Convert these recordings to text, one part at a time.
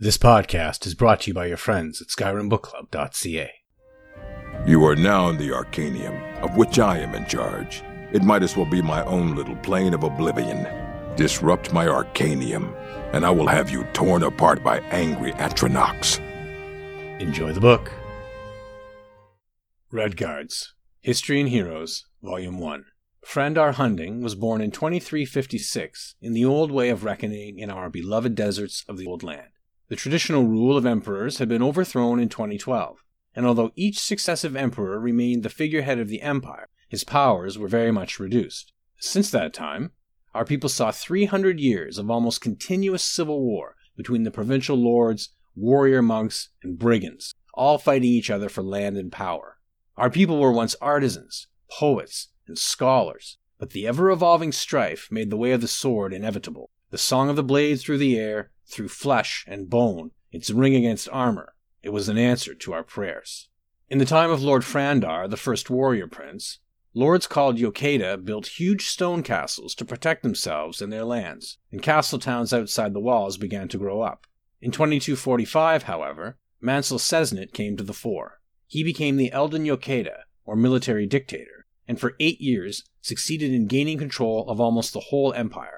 This podcast is brought to you by your friends at SkyrimBookClub.ca. You are now in the Arcanaeum, of which I am in charge. It might as well be my own little plane of oblivion. Disrupt my Arcanaeum, and I will have you torn apart by angry Atronachs. Enjoy the book. Redguards History and Heroes, Volume 1. Frandar Hunding was born in 2356 in the old way of reckoning in our beloved deserts of the Old Land. The traditional rule of emperors had been overthrown in 2012, and although each successive emperor remained the figurehead of the empire, his powers were very much reduced. Since that time, our people saw 300 years of almost continuous civil war between the provincial lords, warrior monks, and brigands, all fighting each other for land and power. Our people were once artisans, poets, and scholars, but the ever evolving strife made the way of the sword inevitable. The song of the blade through the air, through flesh and bone, its ring against armor. It was an answer to our prayers. In the time of Lord Frandar, the first warrior prince, lords called Yokeda built huge stone castles to protect themselves and their lands, and castle towns outside the walls began to grow up. In 2245, however, Mansel Sesnit came to the fore. He became the Elden Yokeda, or military dictator, and for eight years succeeded in gaining control of almost the whole empire.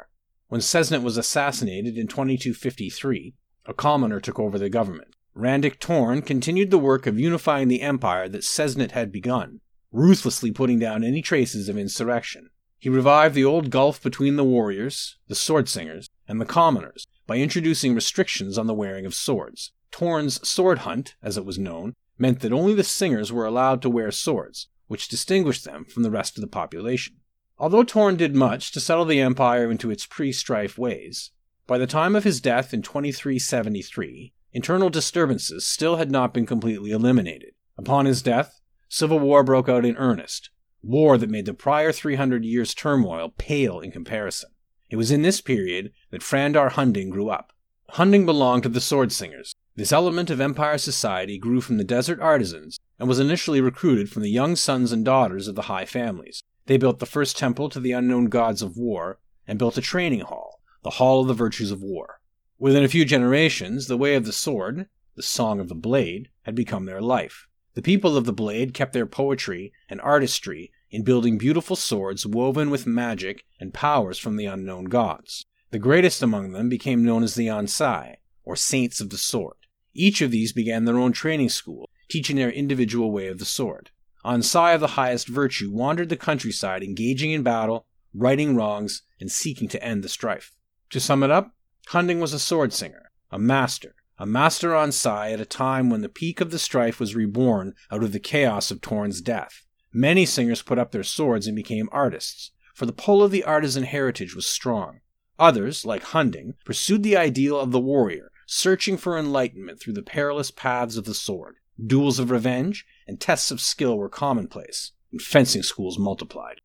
When Sesnit was assassinated in 2253, a commoner took over the government. Randic Torn continued the work of unifying the empire that Sesnit had begun, ruthlessly putting down any traces of insurrection. He revived the old gulf between the warriors, the sword singers, and the commoners by introducing restrictions on the wearing of swords. Torn's sword hunt, as it was known, meant that only the singers were allowed to wear swords, which distinguished them from the rest of the population. Although Torn did much to settle the empire into its pre strife ways, by the time of his death in 2373, internal disturbances still had not been completely eliminated. Upon his death, civil war broke out in earnest, war that made the prior 300 years' turmoil pale in comparison. It was in this period that Frandar Hunding grew up. Hunding belonged to the Sword Singers. This element of Empire society grew from the desert artisans and was initially recruited from the young sons and daughters of the high families. They built the first temple to the unknown gods of war and built a training hall, the Hall of the Virtues of War. Within a few generations, the way of the sword, the song of the blade, had become their life. The people of the blade kept their poetry and artistry in building beautiful swords woven with magic and powers from the unknown gods. The greatest among them became known as the Ansei, or Saints of the Sword. Each of these began their own training school, teaching their individual way of the sword. Ansei of the highest virtue wandered the countryside engaging in battle, righting wrongs, and seeking to end the strife. To sum it up, Hunding was a sword singer, a master, a master Ansei at a time when the peak of the strife was reborn out of the chaos of Torn's death. Many singers put up their swords and became artists, for the pull of the artisan heritage was strong. Others, like Hunding, pursued the ideal of the warrior, searching for enlightenment through the perilous paths of the sword. Duels of revenge and tests of skill were commonplace, and fencing schools multiplied.